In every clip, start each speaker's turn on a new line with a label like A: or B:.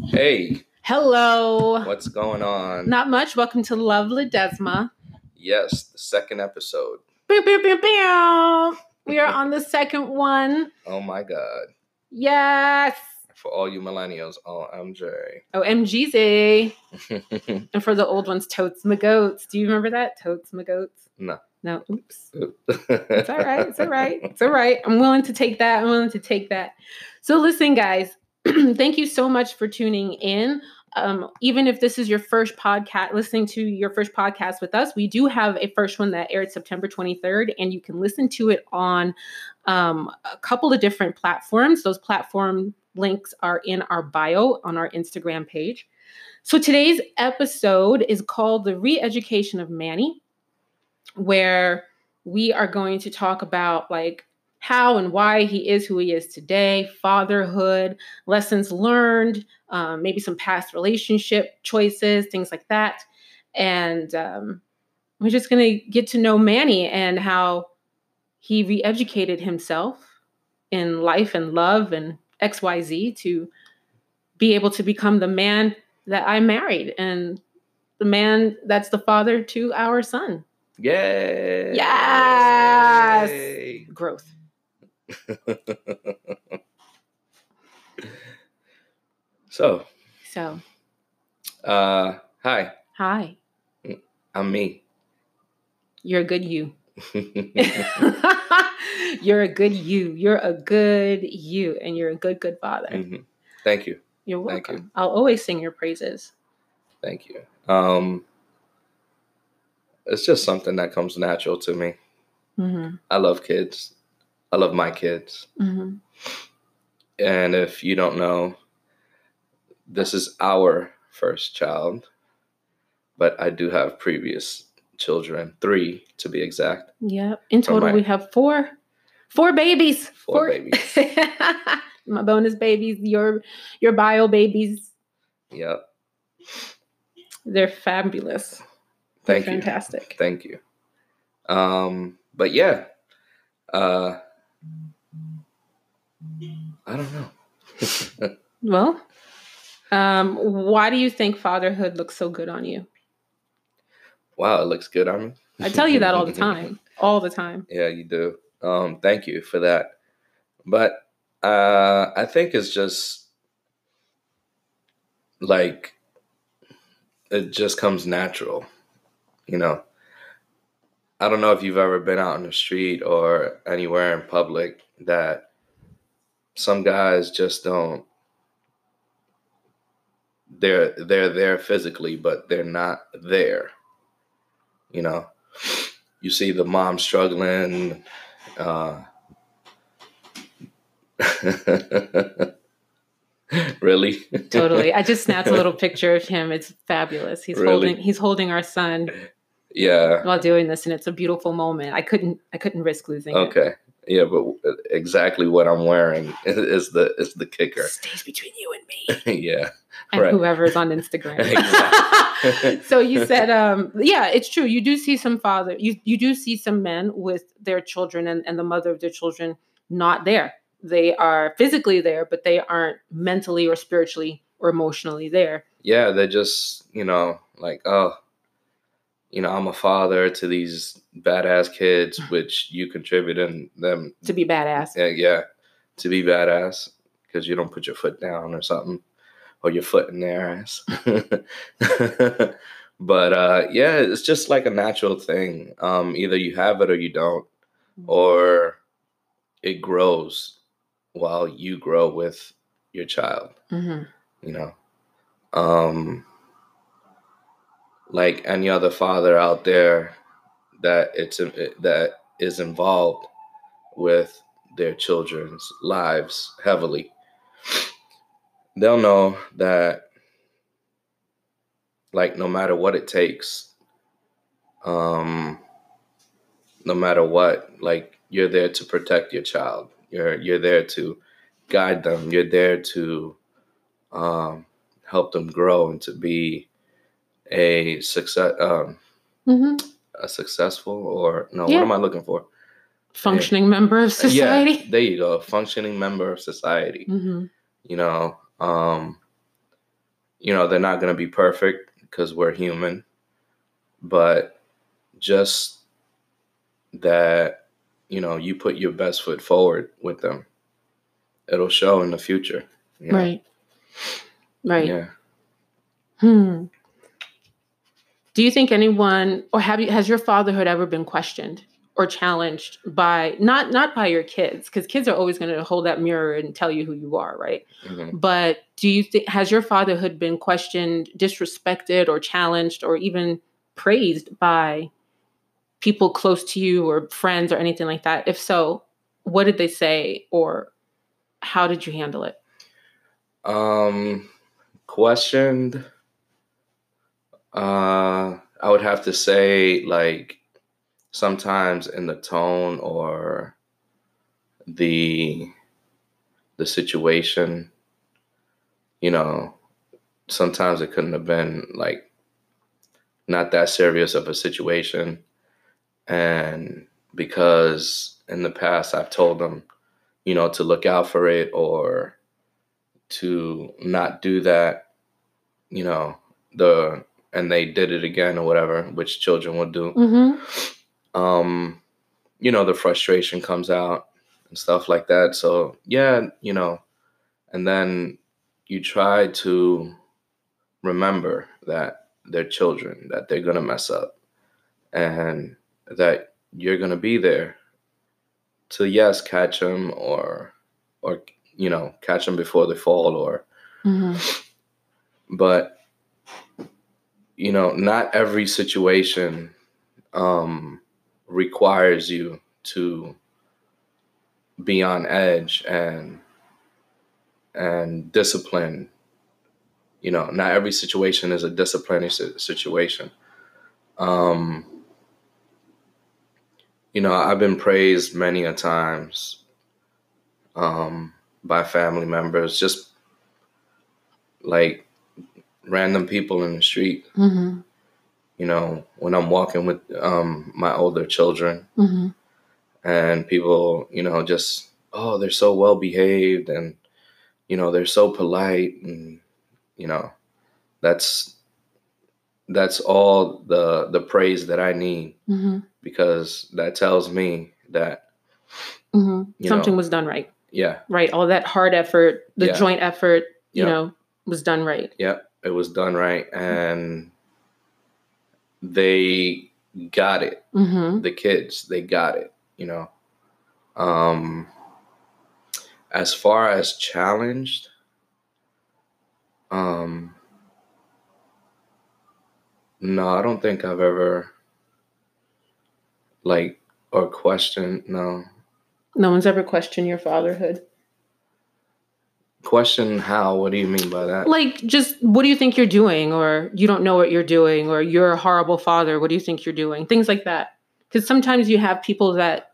A: Hey,
B: Hello.
A: what's going on?
B: Not much. Welcome to Love Ledesma.
A: Yes, the second episode.
B: Pew, pew, pew, pew. We are on the second one.
A: Oh my God.
B: Yes.
A: For all you millennials, oh, Jay.
B: Oh, MGZ. And for the old ones, Totes my Goats. Do you remember that? Totes my Goats?
A: No.
B: No. Oops. It's all right. It's all right. It's all right. I'm willing to take that. I'm willing to take that. So, listen, guys, thank you so much for tuning in. Um, even if this is your first podcast, listening to your first podcast with us, we do have a first one that aired September 23rd, and you can listen to it on um, a couple of different platforms. Those platform links are in our bio on our Instagram page. So, today's episode is called The Re Education of Manny where we are going to talk about like how and why he is who he is today, fatherhood, lessons learned, um, maybe some past relationship choices, things like that. And um, we're just going to get to know Manny and how he re educated himself in life and love and XYZ to be able to become the man that I married and the man that's the father to our son.
A: Yay!
B: Yes! Growth.
A: so,
B: So,
A: uh, hi,
B: hi,
A: I'm me.
B: you're a good you. you're a good you. You're a good you, and you're a good, good father.
A: Mhm. Thank you.
B: You're welcome. I'll always sing your praises.
A: Thank you. Um, it's just something that comes natural to me.
B: Mm-hmm.
A: I love kids. I love my kids.
B: Mm-hmm.
A: And if you don't know, this is our first child, but I do have previous children, three to be exact.
B: Yeah. In total,
A: my-
B: we have four, four babies.
A: Four babies.
B: My bonus babies, your your bio babies.
A: Yep.
B: They're fabulous. They're
A: Thank you.
B: fantastic.
A: Thank you. Um, but yeah, uh, I don't know.
B: Well, um, why do you think fatherhood looks so good on you?
A: wow, it looks good on me.
B: I tell you that all the time, all the time.
A: Yeah, you do. Um, thank you for that. But uh, I think it's just like it just comes natural, you know. I don't know if you've ever been out in the street or anywhere in public that some guys just don't they're they're there physically but they're not there you know you see the mom struggling uh really
B: Totally. I just snapped a little picture of him. It's fabulous. He's
A: Really?
B: holding he's holding our son
A: yeah
B: while doing this, and it's a beautiful moment. I couldn't I couldn't risk losing it.
A: Okay yeah but exactly what i'm wearing is the is the kicker
B: Stays between you and me
A: yeah
B: and
A: Right.
B: whoever's on Instagram. So you said, um, yeah, it's true. You do see some father, you you do see some men with their children and, and the mother of their children not there. They are physically there, but they aren't mentally or spiritually or emotionally there.
A: yeah they're just you know like oh you know i'm a father to these badass kids which you contributed them
B: To be badass.
A: yeah, yeah. To be badass because you don't put your foot down or something or your foot in their ass. But uh yeah it's just like a natural thing. Um either you have it or you don't. Or it grows while you grow with your child
B: hmm
A: you know? Um like any other father out there that it's that is involved with their children's lives heavily. They'll know that like no matter what it takes um no matter what like you're there to protect your child. You're you're there to guide them. You're there to um help them grow and to be a success um
B: hmm
A: a successful or no
B: Yeah.
A: what am i looking for
B: Functioning member of society.
A: yeah there you go a functioning member of society
B: hmm
A: you know um you know, they're not going to be perfect because we're human, but just that, you know, you put your best foot forward with them, it'll show in the future. you know?
B: Right. Right.
A: Yeah.
B: Hmm. Do you think anyone or have you has your fatherhood ever been questioned or challenged by not not by your kids because kids are always going to hold that mirror and tell you who you are, right?
A: Mhm.
B: But do you think has your fatherhood been questioned, disrespected or challenged or even praised by people close to you or friends or anything like that? If so, what did they say or how did you handle it?
A: Um, questioned. Uh, I would have to say like sometimes in the tone or the the situation. You know, sometimes it couldn't have been like not that serious of a situation, and because in the past I've told them, you know, to look out for it or to not do that, you know, the and they did it again or whatever, which children will do.
B: Mm-hmm.
A: Um, you know, the frustration comes out and stuff like that. So yeah, you know, and then you try to remember that they're children, that they're gonna mess up, and that you're gonna be there to yes catch them or or you know catch them before they fall or
B: Mm-hmm.
A: but you know not every situation um requires you to be on edge and and discipline. You know not every situation is a disciplining situation. Um you know i've been praised many a times um by family members just like random people in the street
B: Mm-hmm.
A: you know when i'm walking with um my older children
B: Mm-hmm.
A: and people you know just oh they're so well behaved and you know they're so polite and you know that's that's all the the praise that i need
B: Mm-hmm.
A: because that tells me that
B: Mm-hmm. Something
A: know.
B: was done right.
A: yeah
B: Right. All that hard effort, the
A: Yeah.
B: joint effort, you
A: Yeah.
B: know, was done right.
A: It was done right and they got it
B: Mm-hmm.
A: the kids they got it you know um as far as challenged um no i don't think i've ever like or questioned no
B: No one's ever questioned your fatherhood.
A: Question how what do you mean by that
B: Like, just what do you think you're doing? Or you don't know what you're doing? Or you're a horrible father. What do you think you're doing? Things like that. Because sometimes you have people that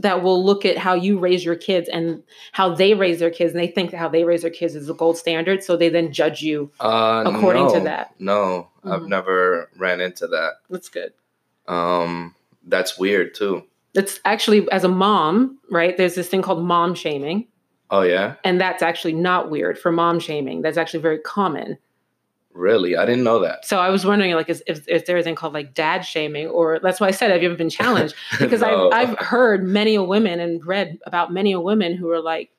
B: that will look at how you raise your kids and how they raise their kids and they think that how they raise their kids is the gold standard so they then judge you
A: uh
B: according to
A: no,
B: that.
A: no i've
B: Mhm.
A: never ran into that
B: that's good
A: um that's weird too
B: it's actually as a mom right there's this thing called mom shaming
A: oh yeah?
B: And that's actually not weird for mom shaming. That's actually very common.
A: Really? I didn't know that.
B: So i was wondering like is, if, if there's anything called like dad shaming? Or that's why i said have you ever been challenged? Because
A: No.
B: I've, I've heard many a women and read about many a women who are like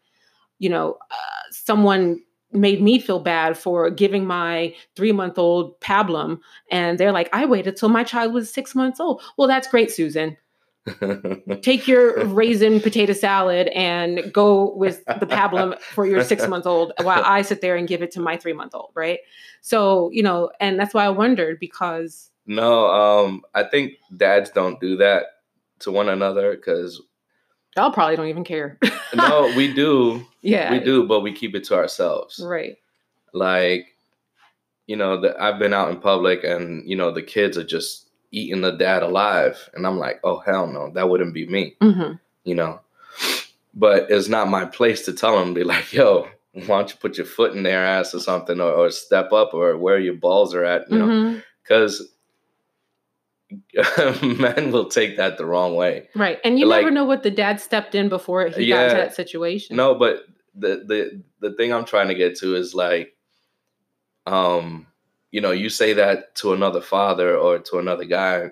B: you know uh, someone made me feel bad for giving my three month old pablum and they're like i waited till my child was six months old. Well that's great susan take your raisin potato salad and go with the pablum for your six month old while i sit there and give it to my three month old right? So you know and that's why i wondered because
A: No, um, I think dads don't do that to one another because
B: y'all probably don't even care.
A: No, we do,
B: yeah.
A: We do, but we keep it to ourselves.
B: right.
A: Like, you know, the, I've been out in public, and you know, the kids are just eating the dad alive, and I'm like, oh hell no, that wouldn't be me,
B: hmm
A: you know. But it's not my place to tell him, be like, yo, why don't you put your foot in their ass or something, or, or step up, or where your balls are at, you know,
B: hmm
A: because men will take that the wrong way.
B: right and you
A: Like-
B: never know what the dad stepped in before he got into that situation.
A: No, but the the the thing I'm trying to get to is like um, you know, you say that to another father or to another guy,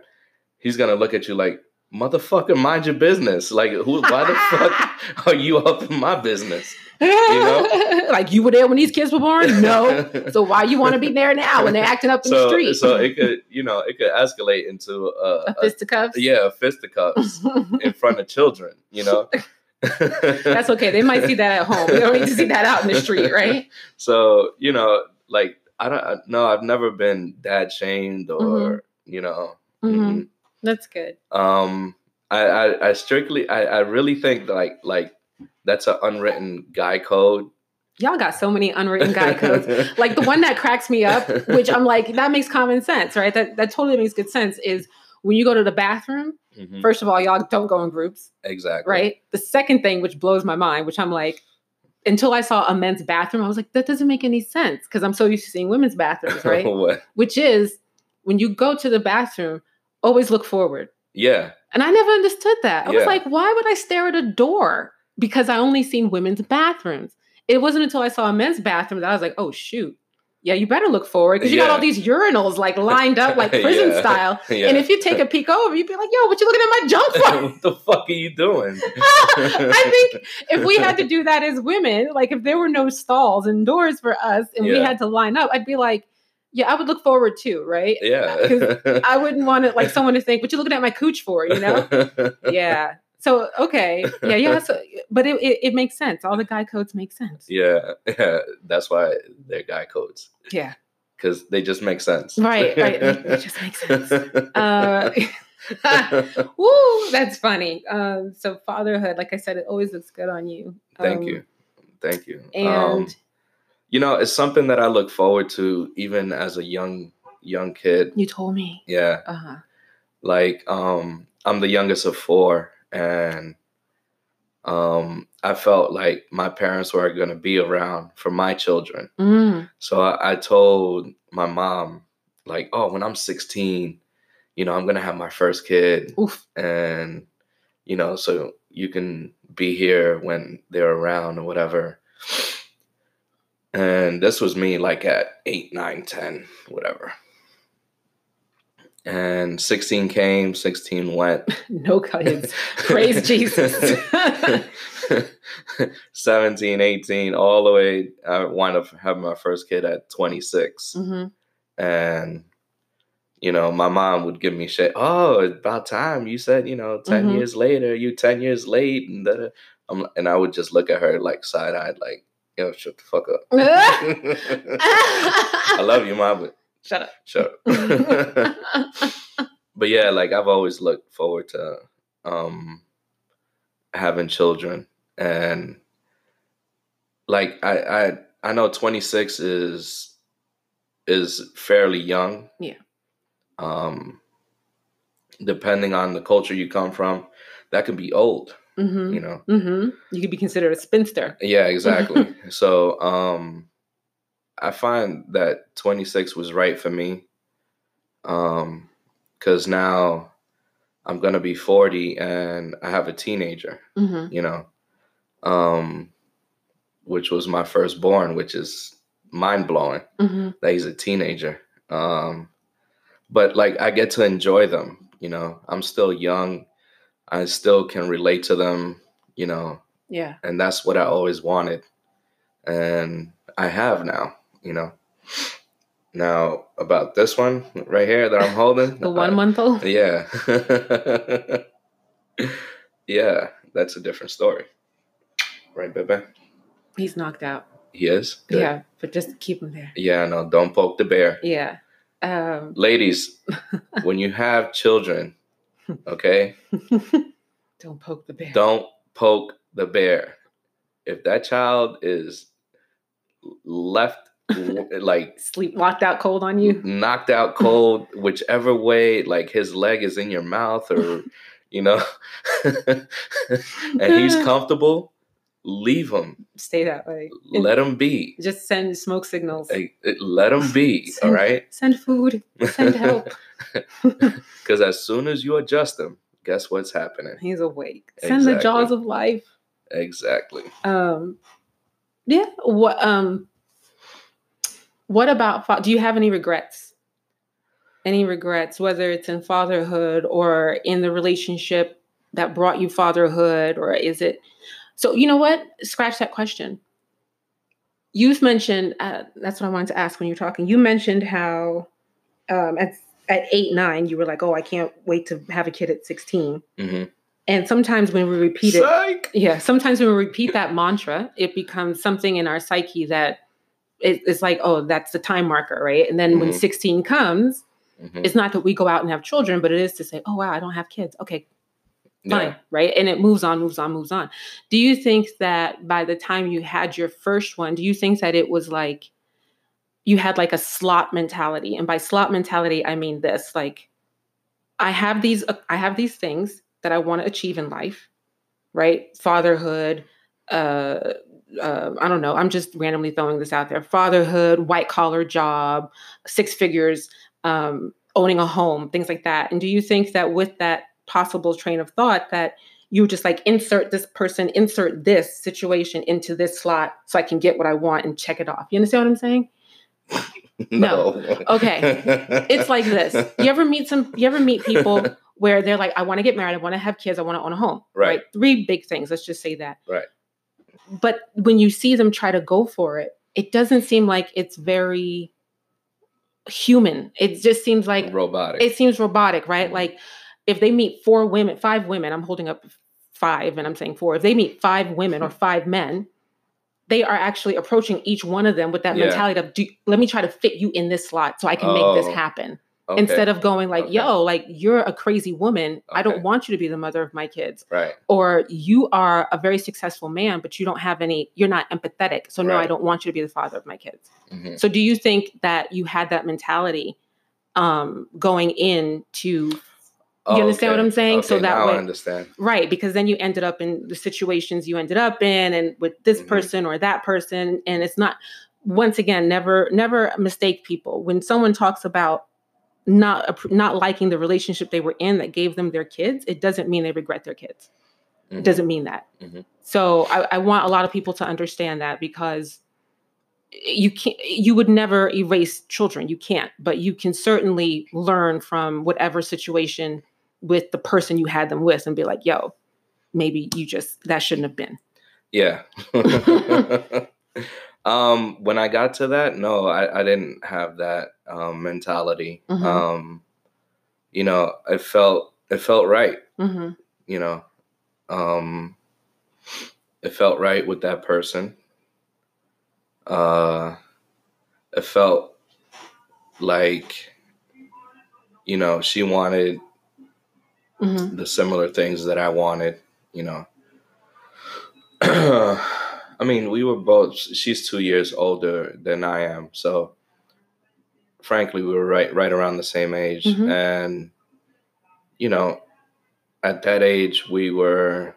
A: he's gonna look at you like, motherfucker, mind your business. Like, who? Why the fuck are you up in my business?
B: You know? like you were there when these kids were born? No. so why you want to be there now when they're acting up in
A: so,
B: the street?
A: so it could, you know, it could escalate into uh,
B: a fisticuffs?
A: a, yeah, a fisticuffs in front of children. You know.
B: That's okay. They might see that at home. They don't need to see that out in the street, right?
A: So you know, like I don't no, I've never been dad shamed or
B: Mhm.
A: you know.
B: Mhm.
A: mhm.
B: That's good.
A: Um, I, I I strictly I I really think like like that's an unwritten guy code.
B: Y'all got so many unwritten guy codes. Like the one that cracks me up, which I'm like, that makes common sense, right? That that totally makes good sense. Is when you go to the bathroom.
A: Mhm,
B: First of all, y'all don't go in groups,
A: exactly
B: right? The second thing, which blows my mind, which I'm like, until I saw a men's bathroom, I was like, that doesn't make any sense because I'm so used to seeing women's bathrooms, oh,
A: right?
B: which is when you go to the bathroom, always look forward.
A: Yeah,
B: And I never understood that. I was like, why would I stare at a door? Because I only seen women's bathrooms. It wasn't until I saw a men's bathroom that I was like, oh shoot. Yeah, you better look forward because you got all these urinals like lined up like prison
A: Yeah.
B: style.
A: yeah.
B: And if you take a peek over, you'd be like, yo, what you looking at my junk for?
A: what the fuck are you doing?
B: I think if we had to do that as women, like if there were no stalls and doors for us and we had to line up, I'd be like, yeah, I would look forward too, right?
A: yeah.
B: I wouldn't want it like someone to think, what you looking at my cooch for, you know? yeah. So okay, yeah, yeah. So, but it, it it makes sense. All the guy codes make sense.
A: yeah, yeah. That's why they're guy codes
B: Yeah,
A: because they just make sense.
B: Right, right. It- it just makes sense. uh, woo, that's funny. Um, so fatherhood, like I said, it always looks good on you.
A: Thank
B: Um,
A: you, thank you.
B: And
A: Um, you know, it's something that I look forward to even as a young young kid.
B: you told me.
A: Yeah,
B: Uh huh.
A: like um, I'm the youngest of four, and um, I felt like my parents were going to be around for my children.
B: Mm,
A: So I, I told my mom, like, oh, when I'm 16, you know, I'm gonna have my first kid,
B: oof.
A: and you know, so you can be here when they're around or whatever. And this was me like at eight, nine, ten, whatever. And 16 came, 16 went.
B: No kids. Praise Jesus.
A: 17, 18, all the way. I wound up having my first kid at 26
B: hmm
A: and you know my mom would give me shit oh it's about time you said you know 10
B: Mhm.
A: years later you 10 years late and that and i would just look at her like side-eyed like yo shut the fuck up i love you mom but
B: Shut up.
A: shut up but yeah like i've always looked forward to um having children and like i i i know 26 is is fairly young
B: Yeah.
A: um depending on the culture you come from that can be old
B: hmm
A: you know
B: hmm You could be considered a spinster.
A: yeah exactly so um i find that 26 was right for me um because now i'm gonna be 40 and i have a teenager
B: hmm
A: you know um which was my firstborn which is mind-blowing
B: hmm
A: that he's a teenager um but like i get to enjoy them you know i'm still young i still can relate to them you know
B: Yeah.
A: and that's what I always wanted, and I have now. You know. Now about this one right here that I'm holding,
B: The one
A: uh,
B: month old.
A: yeah, yeah, that's a different story, right, baby?
B: He's knocked out.
A: He is. Good.
B: Yeah, but just keep him there.
A: Yeah. No, don't poke the bear,
B: Yeah. Um,
A: ladies. when you have children, okay,
B: don't poke the bear.
A: don't poke the bear. If that child is left like
B: sleep locked out cold on you.
A: knocked out cold, whichever way, like his leg is in your mouth or, you know, and he's comfortable, leave him.
B: Stay that way.
A: Let him be.
B: just send smoke signals.
A: Like, Let him be. All
B: Send-
A: right.
B: Send food. Send help.
A: Because as soon as you adjust him, guess what's happening?
B: He's awake. Send the jaws of life.
A: Exactly.
B: Um, yeah. What? Um, what about do you have any regrets? Any regrets, whether it's in fatherhood or in the relationship that brought you fatherhood, or is it? So you know what? Scratch that question. You've mentioned uh, that's what I wanted to ask when you're talking. You mentioned how um, at at eight nine you were like, oh, I can't wait to have a kid at 16
A: hmm
B: And sometimes when we repeat it,
A: Psych.
B: yeah, sometimes when we repeat that mantra, it becomes something in our psyche that it, it's like, oh, that's the time marker, right? And then when
A: Mhm.
B: 16 comes,
A: Mhm.
B: it's not that we go out and have children, but it is to say, oh, wow, I don't have kids. Okay, fine,
A: Yeah.
B: right? And it moves on, moves on, moves on. Do you think that by the time you had your first one, do you think that it was like you had like a slot mentality? And by slot mentality, I mean this like, I have these, I have these things that I want to achieve in life, right? Fatherhood, uh, uh, I don't know. I'm just randomly throwing this out there. Fatherhood, white collar job, six figures, um, owning a home, things like that. And do you think that with that possible train of thought that you just like insert this person, insert this situation into this slot so I can get what I want and check it off? You understand what I'm saying? No. Okay. It's like this. You ever meet some you ever meet people where they're like, I want to get married, I want to have kids, I want to own a home.
A: Right.
B: Three big things. Let's just say that.
A: Right.
B: But when you see them try to go for it, it doesn't seem like it's very human. It just seems like
A: robotic.
B: it seems robotic, right?
A: Mhm.
B: Like if they meet four women, five women, I'm holding up five and I'm saying four. If they meet five women or five men, they are actually approaching each one of them with that
A: Yeah.
B: mentality of, Do, let me try to fit you in this slot so I can make this
A: Oh,
B: happen.
A: Okay.
B: Instead of going like,
A: Okay.
B: yo, like you're a crazy woman. I don't want you to be the mother of my kids.
A: right.
B: Or you are a very successful man, but you don't have any, you're not empathetic. So no, I don't want you to be the father of my kids.
A: Mhm.
B: So do you think that you had that mentality um going into You understand what I'm saying? So that way-
A: I understand.
B: right because then you ended up in the situations you ended up in and with this
A: Mhm.
B: person or that person and it's not once again never never mistake people when someone talks about not not liking the relationship they were in that gave them their kids it doesn't mean they regret their kids
A: Mhm.
B: it doesn't mean that
A: Mhm.
B: so I, I want a lot of people to understand that because you can't you would never erase children you can't but you can certainly learn from whatever situation with the person you had them with and be like yo maybe you just that shouldn't have been
A: Yeah. um, when I got to that, no, I, I didn't have that um, mentality.
B: Mhm.
A: Um, you know, it felt it felt right.
B: hmm
A: You know, um, it felt right with that person. Uh, it felt like, you know, she wanted
B: hmm
A: the similar things that I wanted, you know. I mean, we were both she's 2 years older than I am. So frankly, we were right right around the same age
B: Mhm.
A: and you know, at that age we were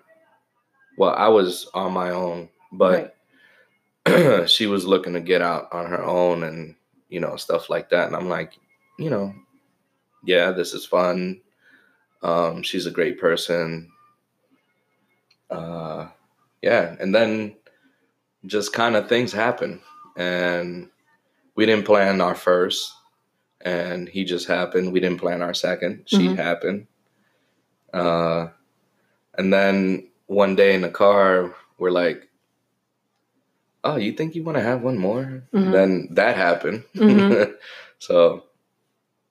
A: well, I was on my own, but she was looking to get out on her own and you know, stuff like that and I'm like, you know, yeah, this is fun. Um, she's a great person. Uh, yeah, and then just kind of things happen, and we didn't plan our first, and he just happened. We didn't plan our second. She
B: Mhm.
A: happened, uh, and then one day in the car, we're like, "Oh, you think you want to have one more?"
B: Mhm.
A: Then that happened.
B: Mhm.
A: so,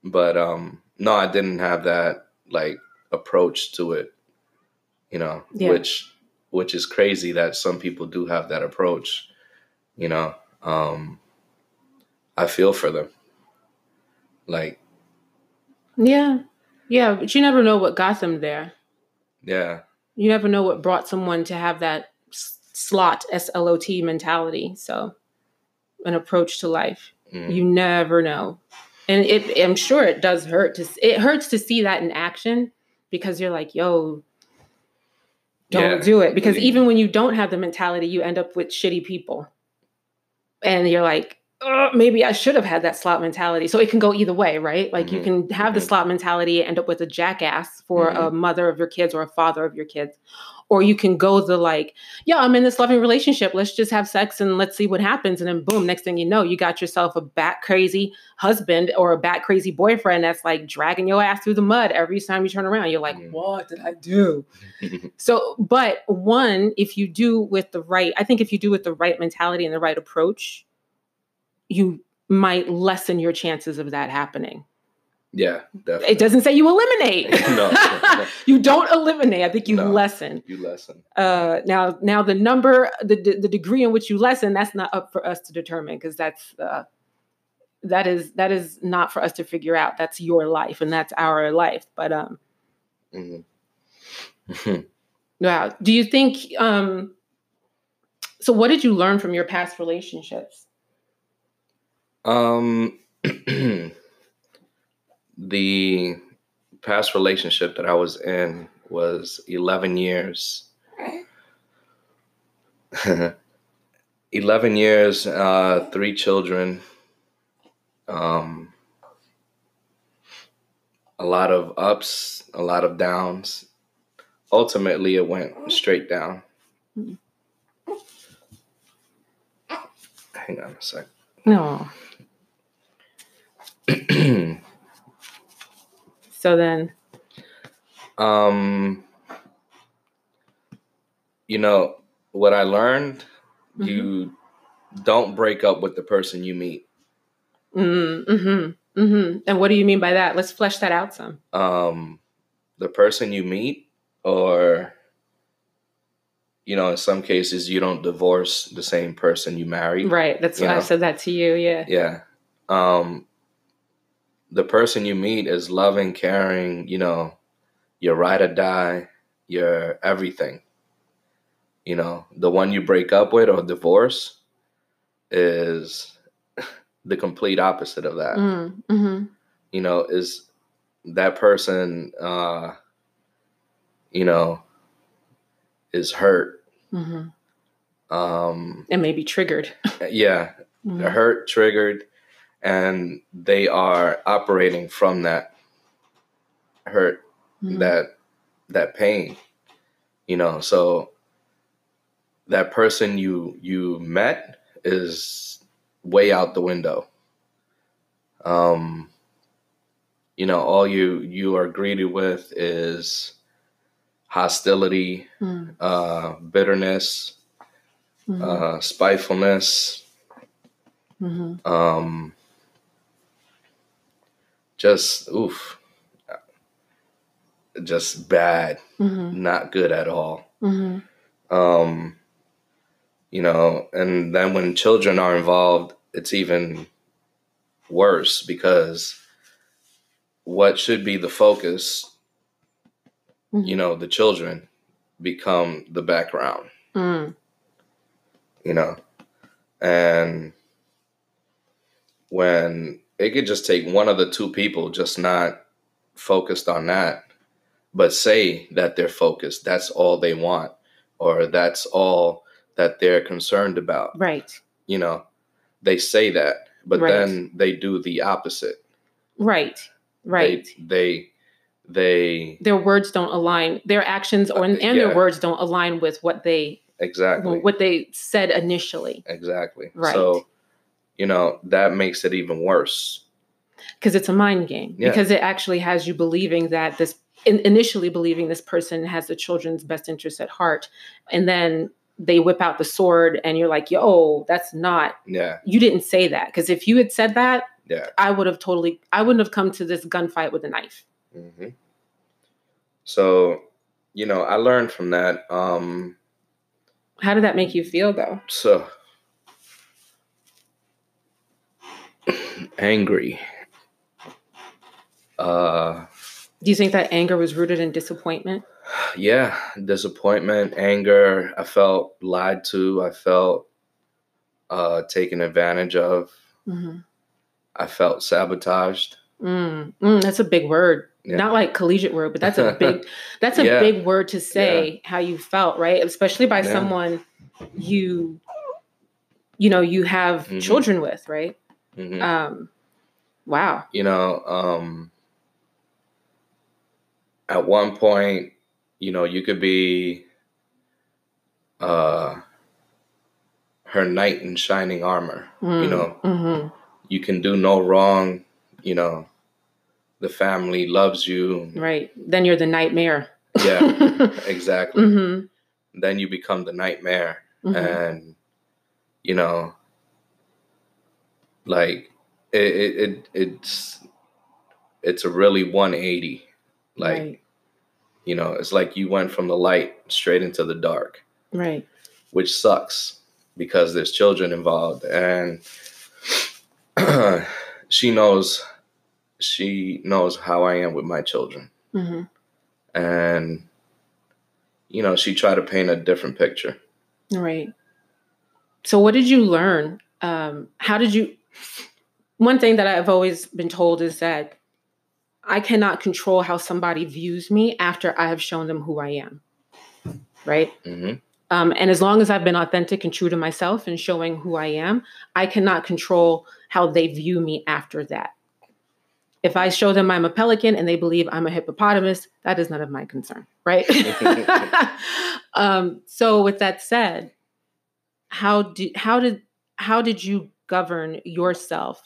A: but um, no, I didn't have that like approach to it, you know,
B: Yeah.
A: which which is crazy that some people do have that approach, you know. Um, I feel for them, like
B: yeah. Yeah but you never know what got them there.
A: Yeah,
B: you never know what brought someone to have that slot s-l-o-t mentality. So an approach to life.
A: Mm,
B: you never know. And it i'm sure it does hurt to it hurts to see that in action because you're like yo don't
A: Yeah.
B: do it because
A: Yeah.
B: even when you don't have the mentality you end up with shitty people and you're like maybe i should have had that slot mentality so it can go either way right like you
A: Mhm.
B: can have the
A: Mhm.
B: slot mentality and end up with a jackass for a mother of your kids or a father of your kids or you can go the like yeah i'm in this loving relationship let's just have sex and let's see what happens. And then boom next thing you know you got yourself a bat crazy husband or a bat crazy boyfriend that's like dragging your ass through the mud every time you turn around. You're like mm. what did i do? So but one if you do with the right i think if you do with the right mentality and the right approach you might lessen your chances of that happening
A: yeah, definitely.
B: It doesn't say you eliminate. no, no, you don't eliminate. I think you
A: no,
B: lessen.
A: You lessen.
B: Uh, now, now the number, the the degree in which you lessen, that's not up for us to determine because that's uh, that is that is not for us to figure out. That's your life and that's our life. But um, mm-hmm. wow. Do you think um? So, what did you learn from your past relationships?
A: Um. the past relationship that I was in was 11 years. 11 years, uh, three children, um, a lot of ups, a lot of downs. Ultimately, it went straight down. Hang on a sec.
B: No. So then,
A: um, you know what I learned. Mm-hmm. You don't break up with the person you meet.
B: Mm-hmm. Mm-hmm. And what do you mean by that? Let's flesh that out some.
A: Um, the person you meet, or you know, in some cases, you don't divorce the same person you marry.
B: Right. That's why I said that to you. Yeah.
A: Yeah. Um, the person you meet is loving, caring, you know, your ride or die, your everything. You know, the one you break up with or divorce is the complete opposite of that. Mm, mm-hmm. You know, is that person, uh, you know, is hurt. Mm-hmm.
B: Um, and maybe triggered.
A: yeah, mm-hmm. hurt, triggered, and they are operating from that hurt mm-hmm. that that pain you know so that person you you met is way out the window um you know all you you are greeted with is hostility mm. uh bitterness mm-hmm. uh spitefulness mm-hmm. um just oof, just bad, mm-hmm. not good at all. Mm-hmm. Um, you know, and then when children are involved, it's even worse because what should be the focus, mm-hmm. you know, the children become the background. Mm. You know, and when it could just take one of the two people just not focused on that, but say that they're focused. That's all they want, or that's all that they're concerned about.
B: Right.
A: You know, they say that, but right. then they do the opposite.
B: Right. Right.
A: They, they, they
B: their words don't align. Their actions or and yeah. their words don't align with what they
A: exactly
B: what they said initially.
A: Exactly. Right. So you know, that makes it even worse.
B: Because it's a mind game. Yeah. Because it actually has you believing that this, in, initially believing this person has the children's best interest at heart. And then they whip out the sword and you're like, yo, that's not,
A: yeah.
B: You didn't say that. Because if you had said that,
A: yeah.
B: I would have totally, I wouldn't have come to this gunfight with a knife.
A: Mm-hmm. So, you know, I learned from that. Um,
B: How did that make you feel though?
A: So, angry. Uh,
B: Do you think that anger was rooted in disappointment?
A: Yeah, disappointment, anger. I felt lied to. I felt uh, taken advantage of. Mm-hmm. I felt sabotaged.
B: Mm, mm, that's a big word. Yeah. Not like collegiate word, but that's a big that's a yeah. big word to say yeah. how you felt, right? Especially by someone you you know you have mm-hmm. children with, right? Mm-hmm. Um, wow.
A: You know, um, at one point, you know, you could be uh her knight in shining armor.
B: Mm.
A: You know,
B: hmm
A: you can do no wrong. You know, the family loves you.
B: Right. Then you're the nightmare.
A: Yeah, exactly.
B: hmm
A: Then you become the nightmare,
B: hmm
A: and you know, like it, it, it it's it's a really 180. Like
B: right.
A: you know, it's like you went from the light straight into the dark.
B: Right.
A: which sucks because there's children involved and she knows she knows how I am with my children
B: hmm
A: and you know she tried to paint a different picture
B: Right. So, what did you learn? Um, how did you? One thing that I've always been told is that I cannot control how somebody views me after I have shown them who I am. Right.
A: hmm
B: Um, and as long as I've been authentic and true to myself and showing who I am, I cannot control how they view me after that. If I show them I'm a pelican and they believe I'm a hippopotamus, that is none of my concern, right? um, so, with that said, how did how did how did you govern yourself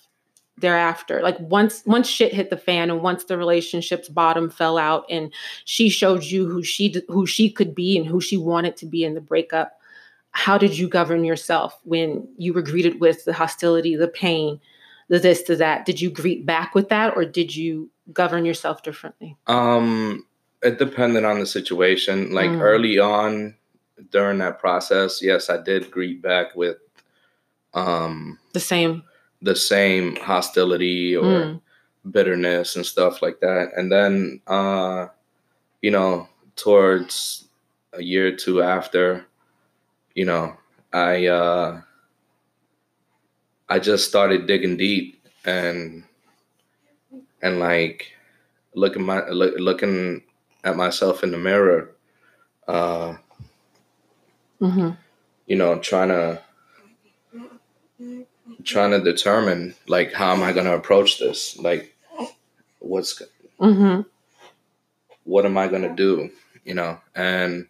B: thereafter? Like once once shit hit the fan and once the relationship's bottom fell out and she showed you who she who she could be and who she wanted to be in the breakup how did you govern yourself when you were greeted with the hostility the pain the this the that did you greet back with that or did you govern yourself differently
A: um it depended on the situation like
B: Mm.
A: early on during that process yes I did greet back with um
B: the same
A: the same hostility or
B: Mm.
A: bitterness and stuff like that. And then, uh, you know, towards a year or two after, you know, I uh, I just started digging deep and and like looking my look, looking at myself in the mirror, uh,
B: hmm
A: you know, trying to trying to determine like how am I going to approach this? Like, what's
B: hmm
A: what am I going to do? You know, and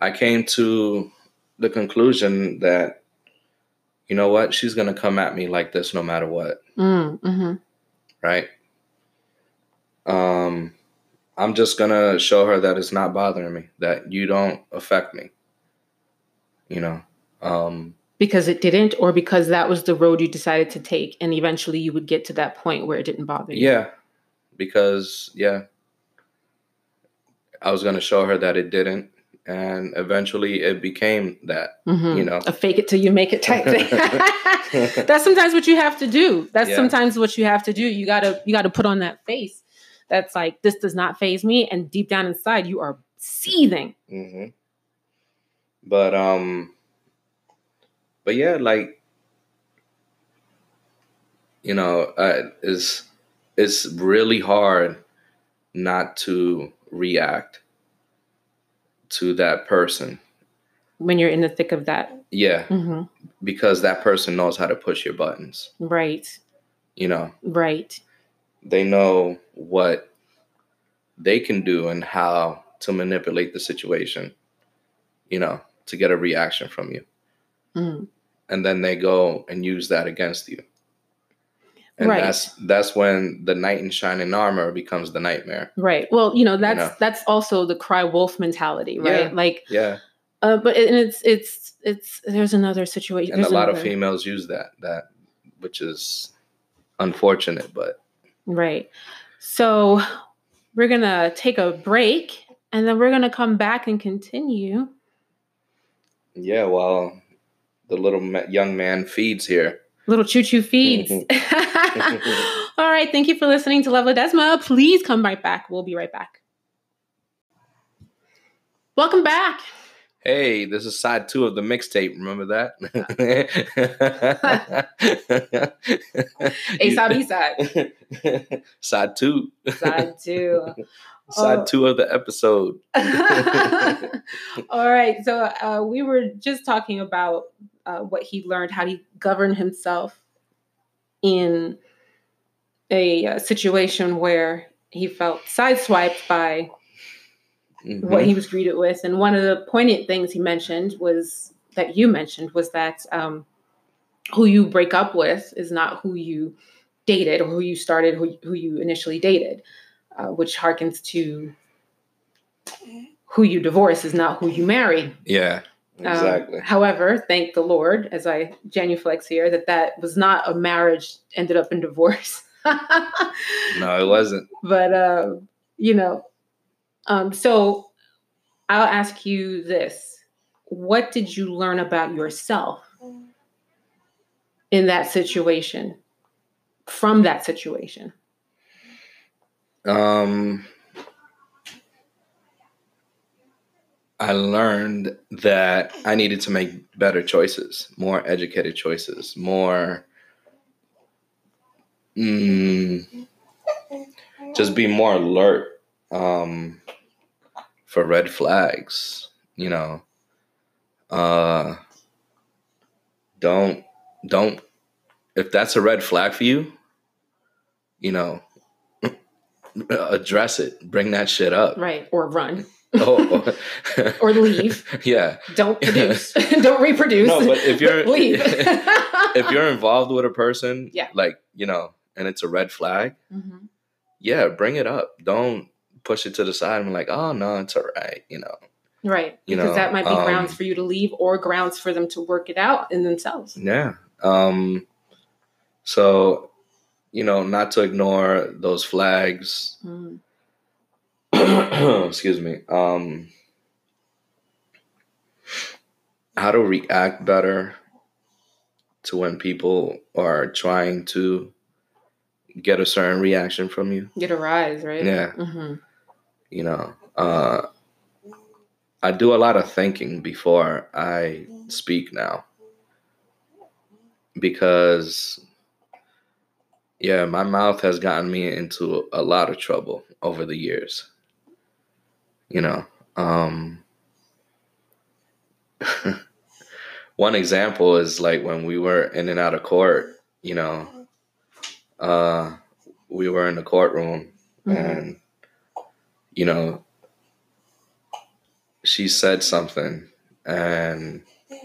A: I came to the conclusion that, you know what, she's going to come at me like this no matter what,
B: hmm
A: right? Um, I'm just going to show her that it's not bothering me, that you don't affect me, you know? Um,
B: because it didn't or because that was the road you decided to take and eventually you would get to that point where it didn't bother you
A: yeah, because, yeah, I was going to show her that it didn't. And eventually it became that,
B: Mhm.
A: you know?
B: a fake it till you make it type thing that's sometimes what you have to do that's
A: Yeah.
B: sometimes what you have to do you gotta you gotta put on that face that's like this does not phase me and deep down inside you are seething
A: hmm But um, but yeah, like you know, uh, it's it's really hard not to react to that person.
B: when you're in the thick of that
A: Yeah,
B: hmm
A: because that person knows how to push your buttons.
B: right
A: You know,
B: right
A: they know what they can do and how to manipulate the situation. You know, to get a reaction from you.
B: Mhm.
A: And then they go and use that against you. And
B: Right.
A: that's that's when the knight in shining armor becomes the nightmare.
B: right well you know that's
A: know.
B: that's also the cry wolf mentality right
A: Yeah.
B: like
A: Yeah.
B: uh but and it's it's it's there's another situation
A: And a
B: there's
A: lot of females use that that which is unfortunate, but
B: Right. So we're going to take a break and then we're going to come back and continue.
A: yeah, well, the little young man feeds here.
B: Little choo choo feeds. All right. Thank you for listening to Love Desma. Please come right back. We'll be right back. Welcome back.
A: Hey, this is side two of the mixtape. Remember that?
B: A side, B side.
A: side two.
B: Side two.
A: Side
B: Oh.
A: two of the episode.
B: All right. So uh, we were just talking about uh, what he learned, how he governed himself in a, uh situation where he felt sideswiped by mm-hmm. what he was greeted with. And one of the poignant things he mentioned was that you mentioned was that um, who you break up with is not who you dated or who you started, who, who you initially dated, uh, which harkens to who you divorce is not who you marry.
A: Yeah. Um, exactly.
B: Um, however, thank the Lord, as I genuflex here, that that was not a marriage ended up in divorce.
A: no, it wasn't.
B: But uh, you know, um, so I'll ask you this: What did you learn about yourself in that situation? From that situation.
A: Um I learned that I needed to make better choices, more educated choices, more mm, just be more alert um, for red flags. You know, uh, don't don't if that's a red flag for you, you know, address it. Bring that shit up.
B: Right, or run oh. or leave.
A: Yeah.
B: Don't produce. Don't reproduce.
A: No, but if you're leave. if you're involved with a person,
B: yeah,
A: like you know, and it's a red flag, mm-hmm. yeah, bring it up. Don't push it to the side and be like, oh no, it's all right, you know.
B: Right. You because know, that might be um, grounds for you to leave or grounds for them to work it out in themselves.
A: Yeah. Um so, you know, not to ignore those flags. Mm excuse me, um, how to react better to when people are trying to get a certain reaction from you.
B: Get a rise, right?
A: Yeah. Mm-hmm. You know, uh, I do a lot of thinking before I speak now because yeah, my mouth has gotten me into a lot of trouble over the years you know um one example is like when we were in and out of court you know uh we were in the courtroom mm-hmm. and you know she said something and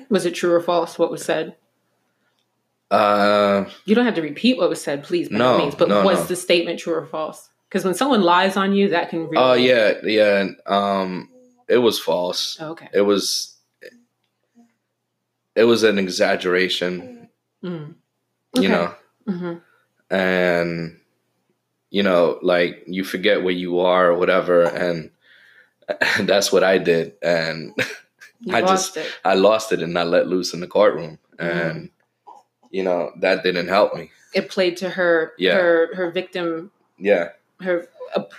B: was it true or false what was said
A: uh
B: you don't have to repeat what was said please by no, means but no, was no. the statement true or false because when someone lies on you, that can.
A: Really oh yeah, yeah. Um, it was false.
B: Oh, okay.
A: It was. It was an exaggeration. Mm. Okay. You know. Mm-hmm. And you know, like you forget where you are or whatever, and, and that's what I did, and I just it. I lost it and I let loose in the courtroom, mm-hmm. and you know that didn't help me.
B: It played to her yeah. her her victim
A: yeah
B: her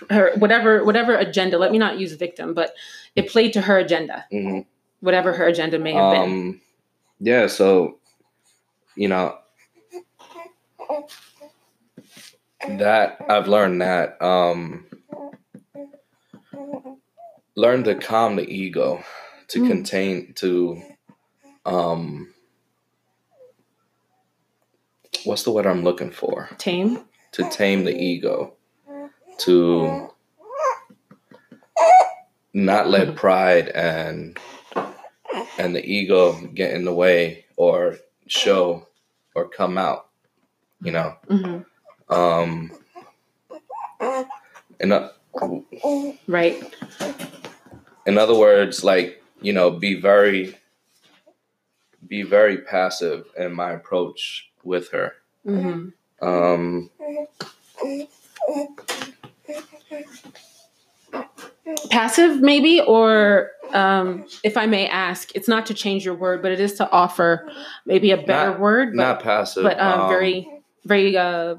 B: her whatever whatever agenda. Let me not use victim, but it played to her agenda, mm-hmm. whatever her agenda may have um, been.
A: Yeah. So, you know, that I've learned that um, learn to calm the ego, to mm. contain to um, what's the word I'm looking for?
B: Tame.
A: To tame the ego to not let pride and and the ego get in the way or show or come out you know mm-hmm. um in a,
B: right
A: in other words like you know be very be very passive in my approach with her mm-hmm. um
B: passive maybe or um, if i may ask it's not to change your word but it is to offer maybe a better
A: not,
B: word
A: but, not passive
B: but um, um, very very uh,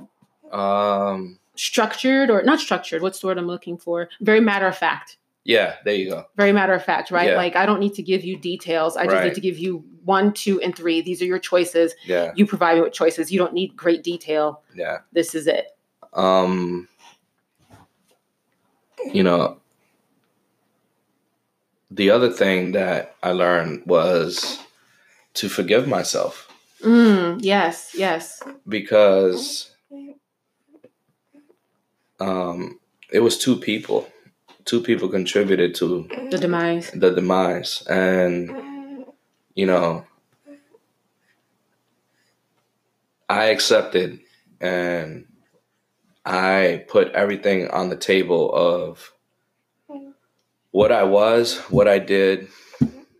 A: um
B: structured or not structured what's the word i'm looking for? Very matter of fact.
A: Yeah there you go.
B: Very matter of fact right? Yeah. like i don't need to give you details i just right. need to give you one two and three. These are your choices.
A: Yeah.
B: You provide me with choices. You don't need great detail.
A: Yeah.
B: This is it.
A: Um you know, the other thing that I learned was to forgive myself.
B: Mm, yes, yes.
A: Because um, it was two people two people contributed to
B: the demise.
A: The demise, and you know, I accepted and I put everything on the table of what I was, what I did,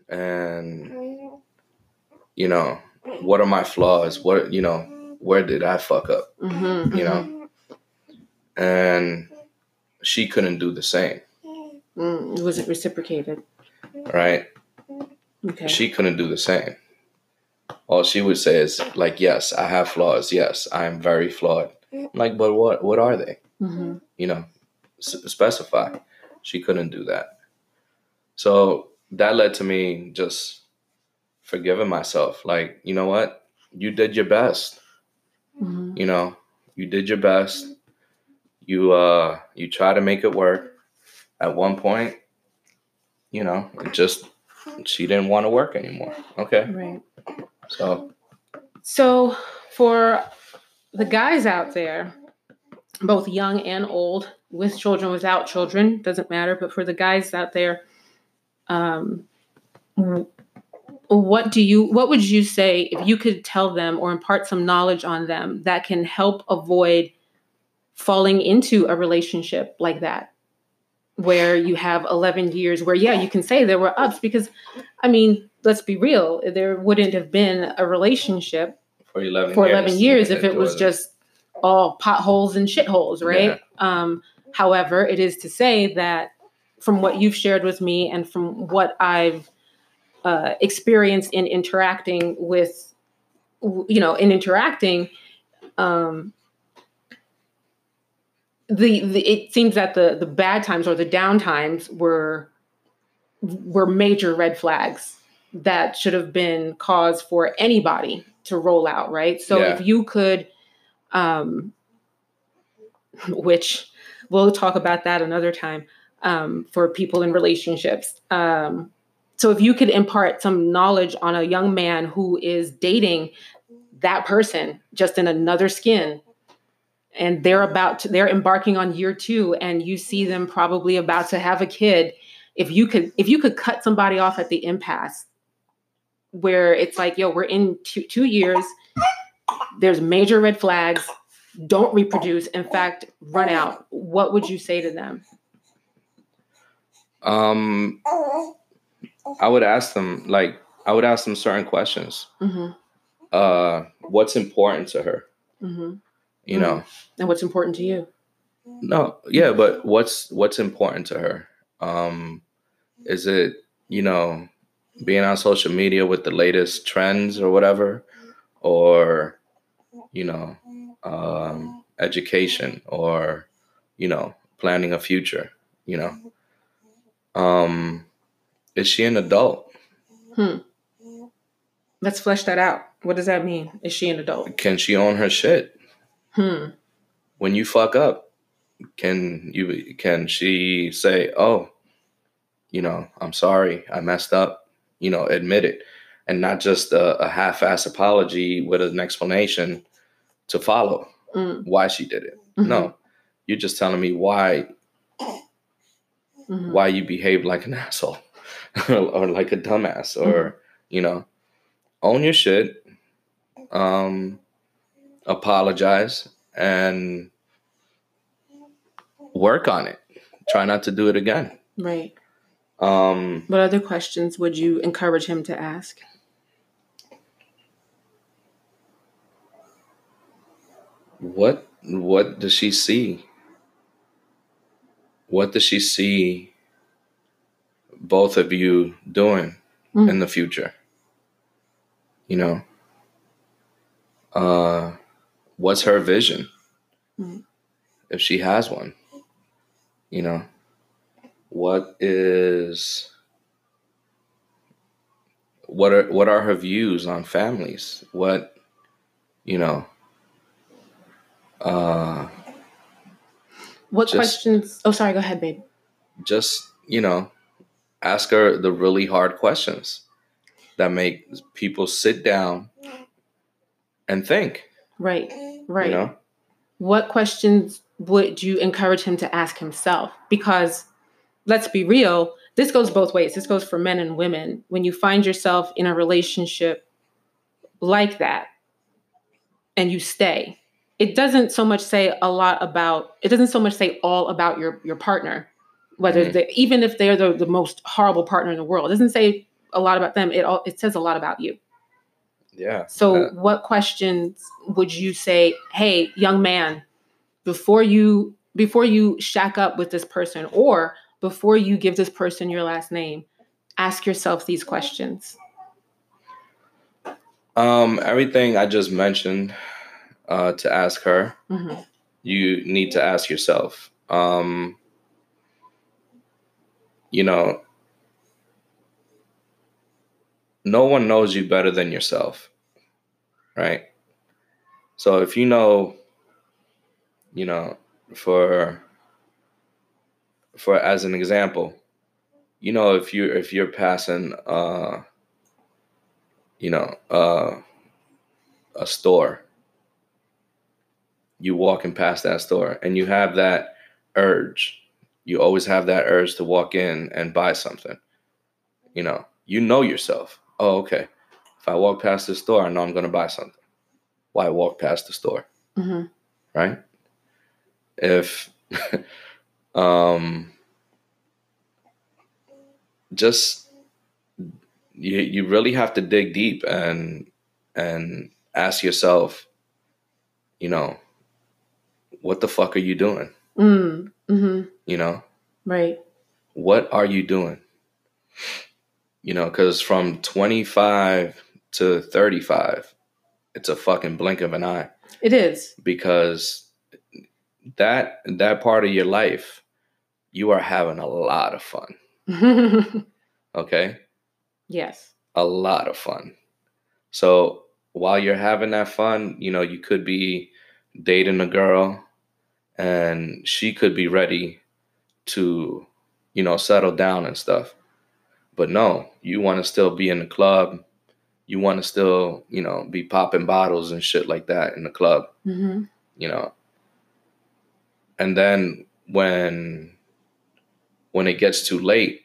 A: and you know, what are my flaws? What you know, where did I fuck up? Mm-hmm, you know, mm-hmm. and she couldn't do the same.
B: Mm, it wasn't reciprocated.
A: Right. Okay. She couldn't do the same. All she would say is like, "Yes, I have flaws. Yes, I am very flawed." I'm like, but what? What are they? Mm-hmm. You know, s- specify. She couldn't do that. So that led to me just forgiving myself. Like, you know what? You did your best. Mm-hmm. You know, you did your best. You uh you try to make it work. At one point, you know, it just she didn't want to work anymore. Okay.
B: Right.
A: So
B: so for the guys out there, both young and old, with children, without children, doesn't matter, but for the guys out there, um what do you what would you say if you could tell them or impart some knowledge on them that can help avoid falling into a relationship like that? Where you have 11 years where yeah you can say there were ups because i mean let's be real there wouldn't have been a relationship
A: for 11
B: for 11 years, years if it was just all potholes and shitholes right yeah. um however it is to say that from what you've shared with me and from what i've uh, experience in interacting with, you know, in interacting, um, the, the it seems that the the bad times or the down times were were major red flags that should have been cause for anybody to roll out, right? So yeah. if you could, um, which we'll talk about that another time um, for people in relationships. Um, so if you could impart some knowledge on a young man who is dating that person just in another skin and they're about to, they're embarking on year 2 and you see them probably about to have a kid if you could if you could cut somebody off at the impasse where it's like yo we're in two, two years there's major red flags don't reproduce in fact run out what would you say to them
A: um I would ask them like I would ask them certain questions. Mm-hmm. Uh, what's important to her? Mm-hmm. You know,
B: mm-hmm. and what's important to you?
A: No, yeah, but what's what's important to her? Um, is it you know being on social media with the latest trends or whatever, or you know um, education or you know planning a future? You know, um, is she an adult?
B: Hmm. Let's flesh that out. What does that mean? Is she an adult?
A: Can she own her shit?
B: Hmm.
A: When you fuck up, can you can she say, "Oh, you know, I'm sorry, I messed up," you know, admit it, and not just a, a half-ass apology with an explanation to follow mm. why she did it. Mm-hmm. No, you're just telling me why mm-hmm. why you behaved like an asshole. or like a dumbass or mm-hmm. you know own your shit um apologize and work on it try not to do it again
B: right
A: um
B: what other questions would you encourage him to ask
A: what what does she see what does she see both of you doing mm. in the future? You know, uh, what's her vision? Mm. If she has one, you know, what is what are what are her views on families? What you know? Uh,
B: what just, questions? Oh, sorry. Go ahead, babe.
A: Just you know, ask her the really hard questions that make people sit down and think.
B: Right, right. You know? What questions would you encourage him to ask himself? Because let's be real, this goes both ways. This goes for men and women. When you find yourself in a relationship like that and you stay, it doesn't so much say a lot about it doesn't so much say all about your your partner whether mm-hmm. they, even if they're the, the most horrible partner in the world it doesn't say a lot about them it all it says a lot about you
A: yeah
B: so uh, what questions would you say hey young man before you before you shack up with this person or before you give this person your last name ask yourself these questions
A: um everything i just mentioned uh, to ask her. Mm-hmm. You need to ask yourself. Um, you know, no one knows you better than yourself, right? So if you know, you know, for for as an example, you know, if you if you're passing, uh, you know, uh, a store you walking past that store and you have that urge. You always have that urge to walk in and buy something. You know, you know yourself. Oh, okay. If I walk past the store, I know I'm going to buy something. Why walk past the store? Mm-hmm. Right? If, um, just you you really have to dig deep and and ask yourself, you know, what the fuck are you doing? Mm, mm-hmm. You know?
B: Right.
A: What are you doing? You know, because from 25 to 35, it's a fucking blink of an eye.
B: It is.
A: Because that that part of your life, you are having a lot of fun. okay?
B: Yes.
A: A lot of fun. So while you're having that fun, you know, you could be dating a girl and she could be ready to, you know, settle down and stuff. But no, you want to still be in the club. You want to still, you know, be popping bottles and shit like that in the club. Mm-hmm. You know. And then when when it gets too late,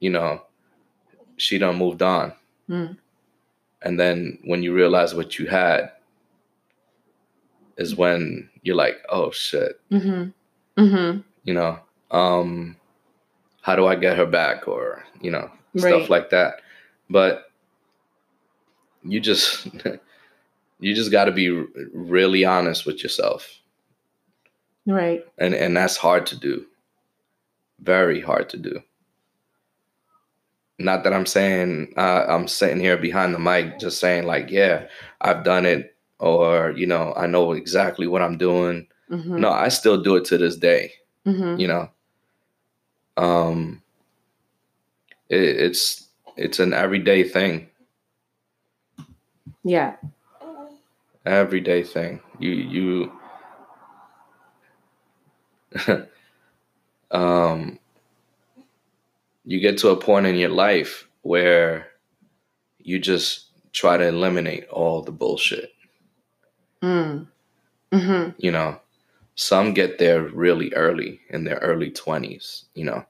A: you know, she done moved on. Mm. And then when you realize what you had, is when you're like, oh shit. Mm-hmm. Mm-hmm. You know, um, how do I get her back or, you know, stuff right. like that. But you just you just got to be really honest with yourself.
B: Right.
A: And and that's hard to do. Very hard to do. Not that I'm saying uh, I'm sitting here behind the mic just saying like, yeah, I've done it or you know i know exactly what i'm doing mm-hmm. no i still do it to this day mm-hmm. you know um it, it's it's an everyday thing
B: yeah
A: everyday thing you you um you get to a point in your life where you just try to eliminate all the bullshit Mm. Mm-hmm. You know, some get there really early in their early 20s, you know.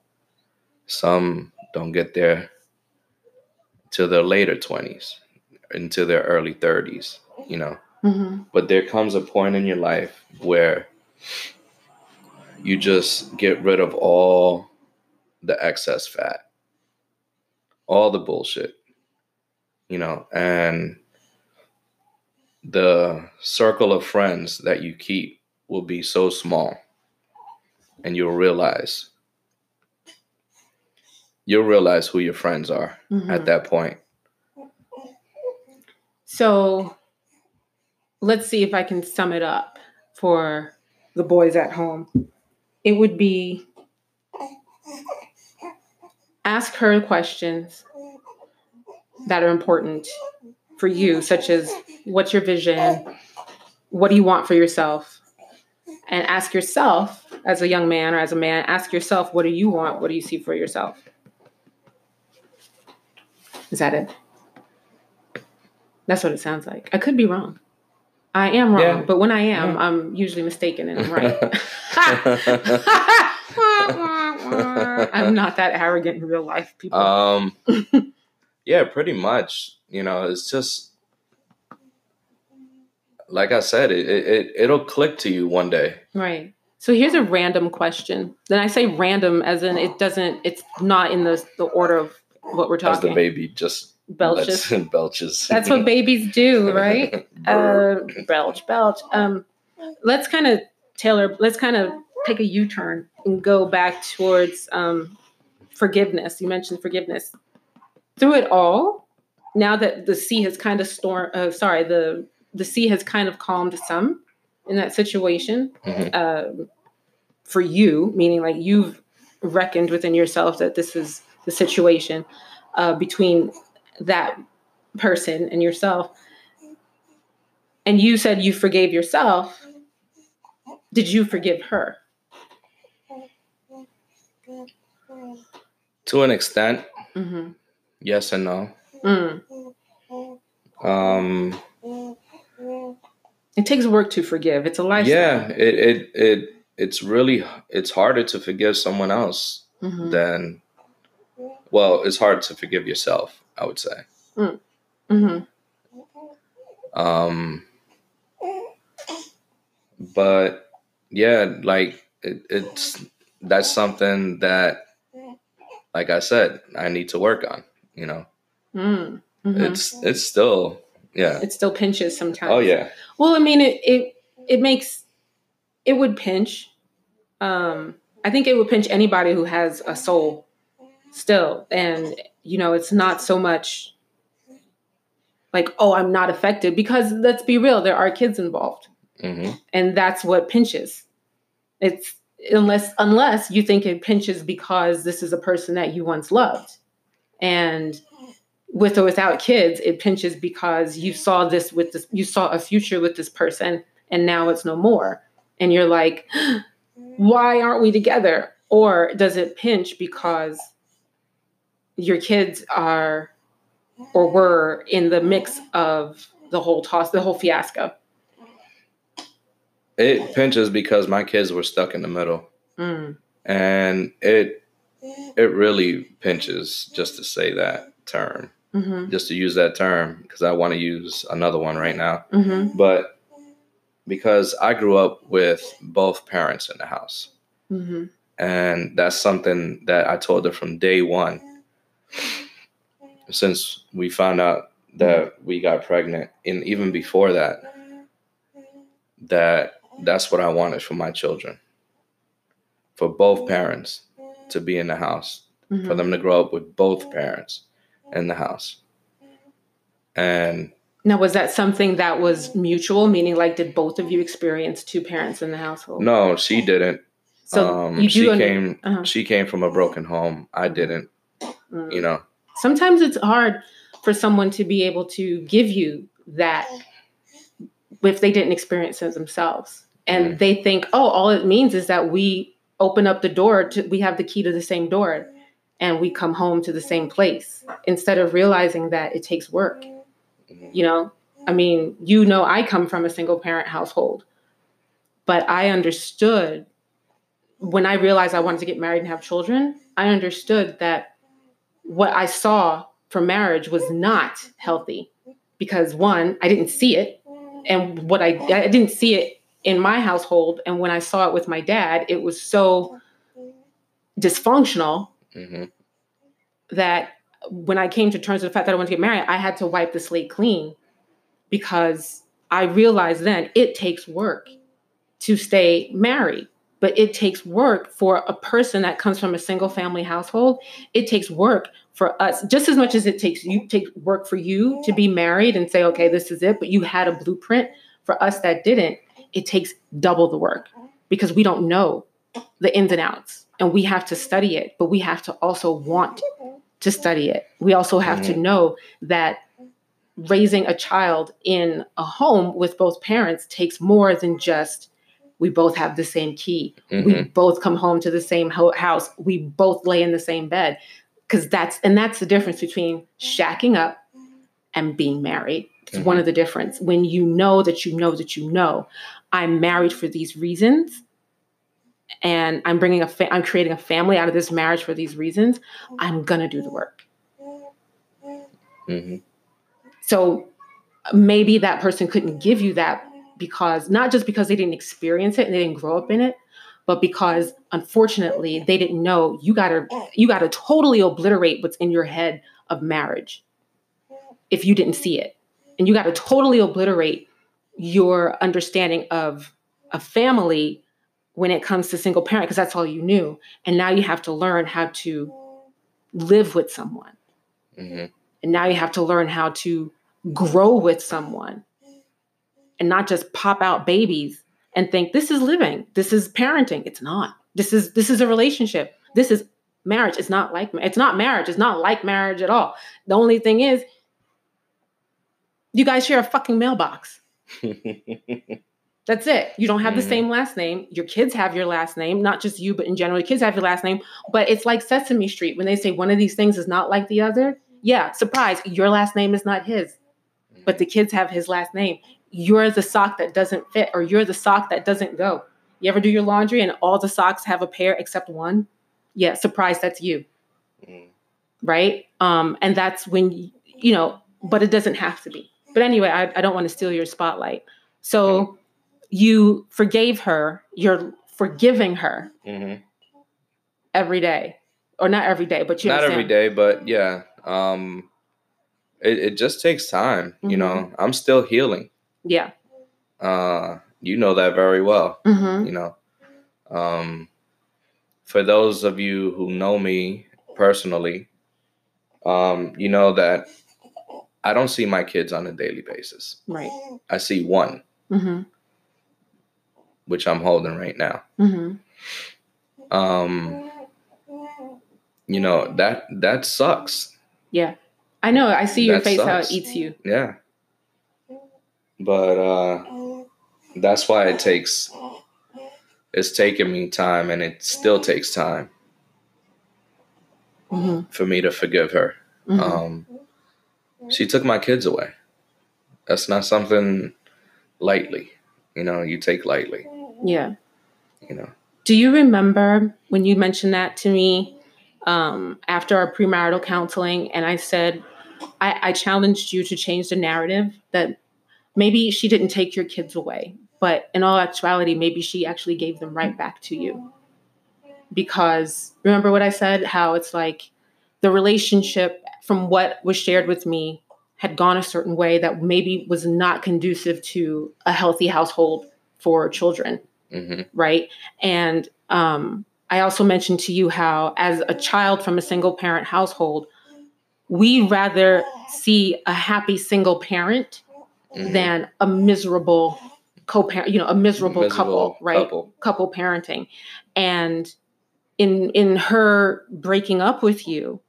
A: Some don't get there till their later 20s, into their early 30s, you know. Mm-hmm. But there comes a point in your life where you just get rid of all the excess fat, all the bullshit, you know, and the circle of friends that you keep will be so small and you'll realize you'll realize who your friends are mm-hmm. at that point
B: so let's see if i can sum it up for the boys at home it would be ask her questions that are important for you, such as what's your vision? What do you want for yourself? And ask yourself, as a young man or as a man, ask yourself, what do you want? What do you see for yourself? Is that it? That's what it sounds like. I could be wrong. I am wrong, yeah. but when I am, yeah. I'm usually mistaken and I'm right. I'm not that arrogant in real life, people.
A: Um, yeah, pretty much. You know, it's just like I said, it, it it'll click to you one day.
B: Right. So here's a random question. Then I say random as in it doesn't. It's not in the the order of what we're talking.
A: As the baby just
B: belches.
A: belches.
B: That's what babies do, right? uh, belch, belch. Um, let's kind of tailor. Let's kind of take a U turn and go back towards um, forgiveness. You mentioned forgiveness. Through it all, now that the sea has kind of storm, uh, sorry, the the sea has kind of calmed some in that situation. Mm-hmm. Uh, for you, meaning like you've reckoned within yourself that this is the situation uh, between that person and yourself. And you said you forgave yourself. Did you forgive her?
A: To an extent, mm-hmm. yes and no. Mm.
B: Um, it takes work to forgive. It's a lifestyle.
A: Yeah, it it it it's really it's harder to forgive someone else mm-hmm. than well, it's hard to forgive yourself. I would say. Mm. Mm-hmm. Um, but yeah, like it, it's that's something that, like I said, I need to work on. You know, mm. mm-hmm. it's it's still yeah,
B: it still pinches sometimes.
A: Oh yeah.
B: Well, I mean, it it it makes it would pinch. Um, I think it would pinch anybody who has a soul still, and you know, it's not so much like, oh, I'm not affected because let's be real, there are kids involved. Mm-hmm. And that's what pinches. It's unless unless you think it pinches because this is a person that you once loved. And with or without kids, it pinches because you saw this with this, you saw a future with this person and now it's no more. And you're like, why aren't we together? Or does it pinch because your kids are or were in the mix of the whole toss, the whole fiasco?
A: It pinches because my kids were stuck in the middle. Mm. And it it really pinches just to say that term. Mm-hmm. Just to use that term because I want to use another one right now. Mm-hmm. But because I grew up with both parents in the house. Mm-hmm. And that's something that I told her from day one since we found out that we got pregnant and even before that that that's what I wanted for my children. For both parents to be in the house. Mm-hmm. For them to grow up with both parents in the house. And
B: now was that something that was mutual, meaning like did both of you experience two parents in the household?
A: No, she didn't. So um, she under- came uh-huh. she came from a broken home. I didn't. Mm. You know
B: sometimes it's hard for someone to be able to give you that if they didn't experience it themselves and mm. they think oh all it means is that we open up the door to we have the key to the same door and we come home to the same place instead of realizing that it takes work mm-hmm. you know i mean you know i come from a single parent household but i understood when i realized i wanted to get married and have children i understood that what I saw for marriage was not healthy because one, I didn't see it. And what I, I didn't see it in my household. And when I saw it with my dad, it was so dysfunctional mm-hmm. that when I came to terms with the fact that I wanted to get married, I had to wipe the slate clean because I realized then it takes work to stay married but it takes work for a person that comes from a single family household. It takes work for us just as much as it takes you take work for you to be married and say, okay, this is it, but you had a blueprint. For us that didn't, it takes double the work because we don't know the ins and outs and we have to study it, but we have to also want to study it. We also have mm-hmm. to know that raising a child in a home with both parents takes more than just we both have the same key. Mm-hmm. We both come home to the same ho- house. We both lay in the same bed. Cuz that's and that's the difference between shacking up and being married. It's mm-hmm. one of the difference. When you know that you know that you know I'm married for these reasons and I'm bringing a fa- I'm creating a family out of this marriage for these reasons, I'm gonna do the work.
A: Mm-hmm.
B: So maybe that person couldn't give you that because not just because they didn't experience it and they didn't grow up in it, but because unfortunately they didn't know you gotta you gotta totally obliterate what's in your head of marriage if you didn't see it. And you gotta totally obliterate your understanding of a family when it comes to single parent because that's all you knew. And now you have to learn how to live with someone.
A: Mm-hmm.
B: And now you have to learn how to grow with someone and not just pop out babies and think this is living. This is parenting. It's not. This is this is a relationship. This is marriage. It's not like it's not marriage. It's not like marriage at all. The only thing is you guys share a fucking mailbox. That's it. You don't have
A: Mhm.
B: the same last name. Your kids have your last name not just you but in general your kids have your last name. But it's like sesame street when they say one of these things is not like the other. Yeah surprise your last name is not his but the kids have his last name. You're the sock that doesn't fit, or you're the sock that doesn't go. You ever do your laundry and all the socks have a pair except one? Yeah, surprise, that's you,
A: Mm.
B: right? Um, and that's when you know, but it doesn't have to be. But anyway, I, I don't want to steal your spotlight. So you forgave her. You're forgiving her
A: Mm-hmm.
B: every day, or not every day, but you
A: Not every
B: understand.
A: day, but yeah. Um, it, it just takes time. You
B: Mhm.
A: know, I'm still healing.
B: Yeah.
A: Uh, you know that very well.
B: Mm-hmm.
A: you know um for those of you who know me personally um you know that i don't see my kids on a daily basis
B: Right.
A: i see one
B: Mm-hmm.
A: which i'm holding right now
B: Mm-hmm.
A: um you know that that sucks
B: Yeah. I know. I see your
A: That
B: face how it eats you.
A: yeah but uh that's why it takes it's taken me time and it still takes time
B: Mm-hmm.
A: for me to forgive her
B: Mm-hmm.
A: Um, she took my kids away. That's not something lightly, you know, you take lightly,
B: yeah.
A: you know.
B: Do you remember when you mentioned that to me um, after our premarital counseling? And I said, I, I challenged you to change the narrative that maybe she didn't take your kids away, but in all actuality, maybe she actually gave them right back to you. Because remember what I said? How it's like the relationship from what was shared with me had gone a certain way that maybe was not conducive to a healthy household for children
A: hmm
B: right? And um, I also mentioned to you how, as a child from a single parent household, we rather see a happy single parent
A: hmm
B: than a miserable co-parent, you know, a miserable, couple, right?
A: Couple.
B: Couple parenting, and in in her breaking up with you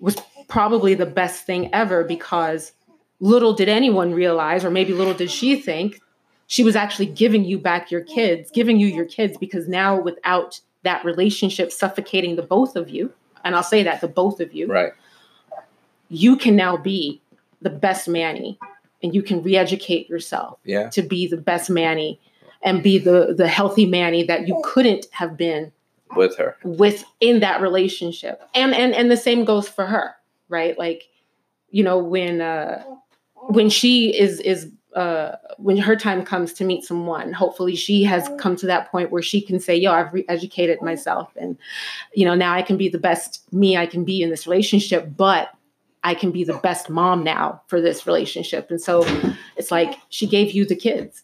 B: was probably the best thing ever because little did anyone realize, or maybe little did she think, she was actually giving you back your kids, giving you your kids, because now without that relationship suffocating the both of you, and I'll say that the both of you,
A: Right.
B: you can now be the best Manny and you can re-educate yourself
A: Yeah.
B: to be the best Manny and be the the healthy Manny that you couldn't have been
A: With her.
B: within that relationship. And and and the same goes for her, right? Like, you know, when uh when she is is uh when her time comes to meet someone, hopefully she has come to that point where she can say, yo, I've re-educated myself and you know, now I can be the best me I can be in this relationship, but I can be the best mom now for this relationship. And so it's like she gave you the kids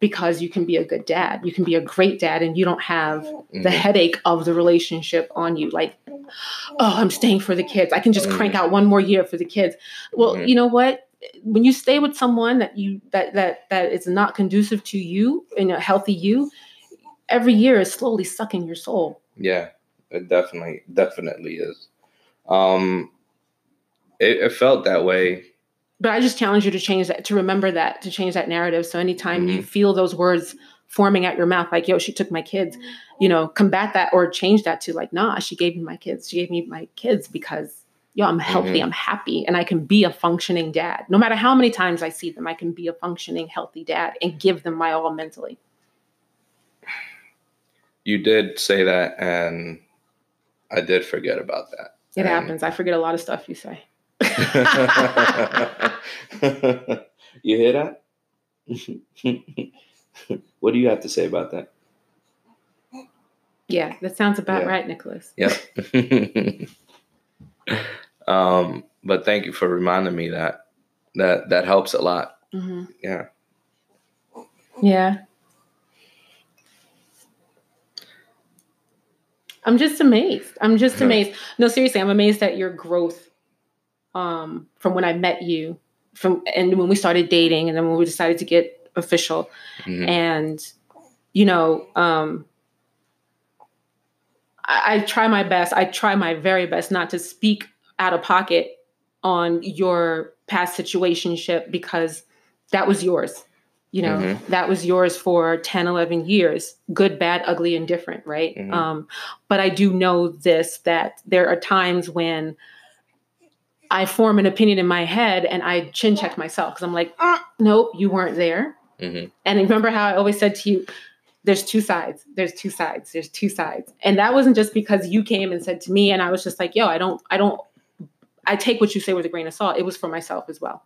B: because you can be a good dad. You can be a great dad and you don't have the
A: Mhm.
B: headache of the relationship on you. Like, oh, I'm staying for the kids. I can just crank out one more year for the kids. Well,
A: Mhm.
B: you know what? When you stay with someone that you that that that is not conducive to you and a healthy you, every year is slowly sucking your soul.
A: Yeah. It definitely, definitely is. Um, it, it felt that way.
B: But I just challenge you to change that, to remember that, to change that narrative. So anytime you
A: Mhm.
B: feel those words forming at your mouth, like, yo, she took my kids, you know, combat that or change that to like, nah, she gave me my kids. She gave me my kids because, yo, I'm healthy,
A: Mhm.
B: I'm happy, and I can be a functioning dad. No matter how many times I see them, I can be a functioning, healthy dad and give them my all mentally.
A: you did say that, and I did forget about that.
B: It
A: And-
B: happens. I forget a lot of stuff you say.
A: you hear that? what do you have to say about that?
B: yeah, that sounds about
A: Yeah.
B: right, Nicholas.
A: Yep. um, but thank you for reminding me that that that helps a lot.
B: hmm
A: Yeah.
B: Yeah. I'm just amazed. I'm just amazed. No, seriously, I'm amazed at your growth um, from when I met you, from and when we started dating, and then when we decided to get official.
A: Mhm.
B: And you know, um, I, I try my best. I try my very best not to speak out of pocket on your past situationship because that was yours. You know,
A: Mhm.
B: that was yours for 10, 11 years, good, bad, ugly, and different, right?
A: Mhm.
B: Um, but I do know this that there are times when I form an opinion in my head and I chin check myself because I'm like, "Uh, nope, you weren't there.
A: Mhm.
B: And remember how I always said to you, there's two sides, there's two sides, there's two sides. And that wasn't just because you came and said to me, and I was just like, yo, I don't, I don't, I take what you say with a grain of salt. It was for myself as well.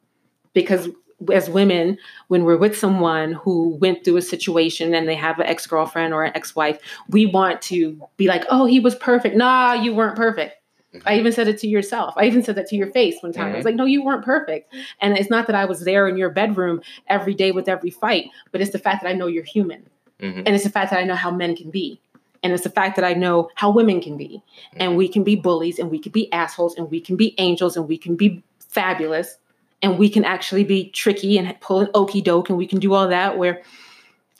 B: Because as women, when we're with someone who went through a situation and they have an ex girlfriend or an ex wife, we want to be like, oh, he was perfect. Nah, you weren't perfect. I even said it to yourself. I even said that to your face one time. I was like, no, you weren't perfect. And it's not that I was there in your bedroom every day with every fight, but it's the fact that I know you're human.
A: Mhm.
B: And it's the fact that I know how men can be. And it's the fact that I know how women can be. And we can be bullies and we can be assholes and we can be angels and we can be fabulous and we can actually be tricky and pull an okey doke and we can do all that where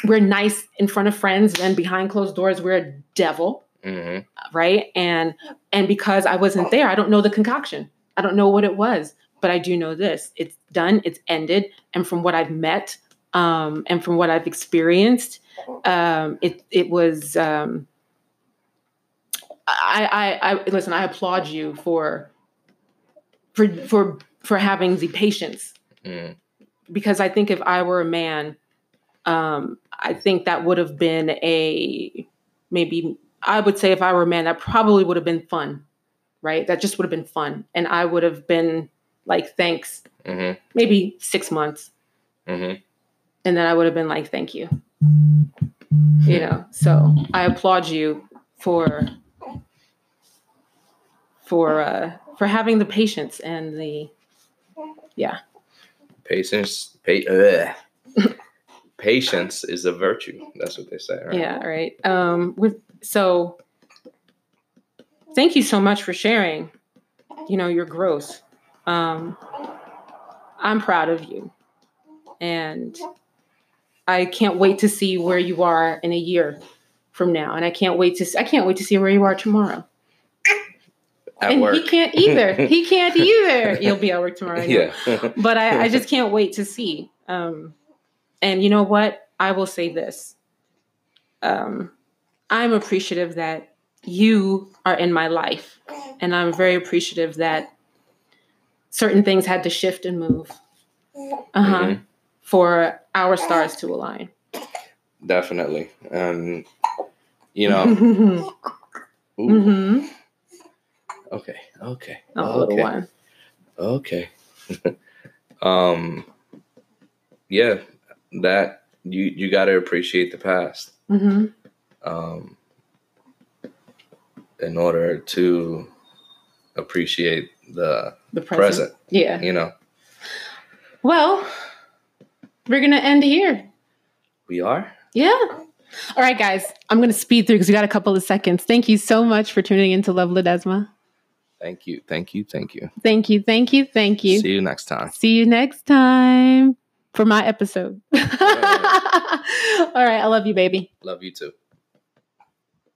B: we're nice in front of friends and behind closed doors we're a devil
A: Mhm.
B: right and and because i wasn't there i don't know the concoction i don't know what it was but i do know this it's done it's ended and from what i've met um and from what i've experienced um it it was um I, I I listen. I applaud you for for for for having the patience
A: Mhm.
B: because I think if I were a man, um, I think that would have been a maybe I would say if I were a man, that probably would have been fun, right? That just would have been fun, and I would have been like, thanks,
A: Mhm.
B: maybe six months,
A: Mhm.
B: and then I would have been like, thank you, you know. So I applaud you for for uh, for having the patience and the yeah.
A: Patience. Pa- Patience is a virtue. That's what they say, right?
B: Yeah, right. Um, with so, thank you so much for sharing. You know your growth. Um, I'm proud of you, and I can't wait to see where you are in a year from now. And I can't wait to I can't wait to see where you are tomorrow.
A: At
B: and
A: work.
B: he can't either. he can't either. You'll be at work tomorrow.
A: Yeah.
B: but I, I just can't wait to see. Um, and you know what? I will say this. Um, I'm appreciative that you are in my life, and I'm very appreciative that certain things had to shift and move uh-huh,
A: Mhm.
B: for our stars to align.
A: Definitely. And you know,
B: mm-hmm.
A: okay, okay,
B: Oh, little
A: okay,
B: one.
A: okay. um, yeah, that you you got to appreciate the past.
B: Mm-hmm.
A: Um, in order to appreciate the
B: The present.
A: present,
B: Yeah.
A: you know,
B: Well, we're gonna end here.
A: we are.
B: Yeah. All right, guys. I'm going to speed through because we got a couple of seconds. Thank you so much for tuning in to Love Ledesma.
A: Thank you, thank you, thank you.
B: Thank you. Thank you. Thank you.
A: See you next time.
B: See you next time for my episode. All right. I love you, baby.
A: Love you too.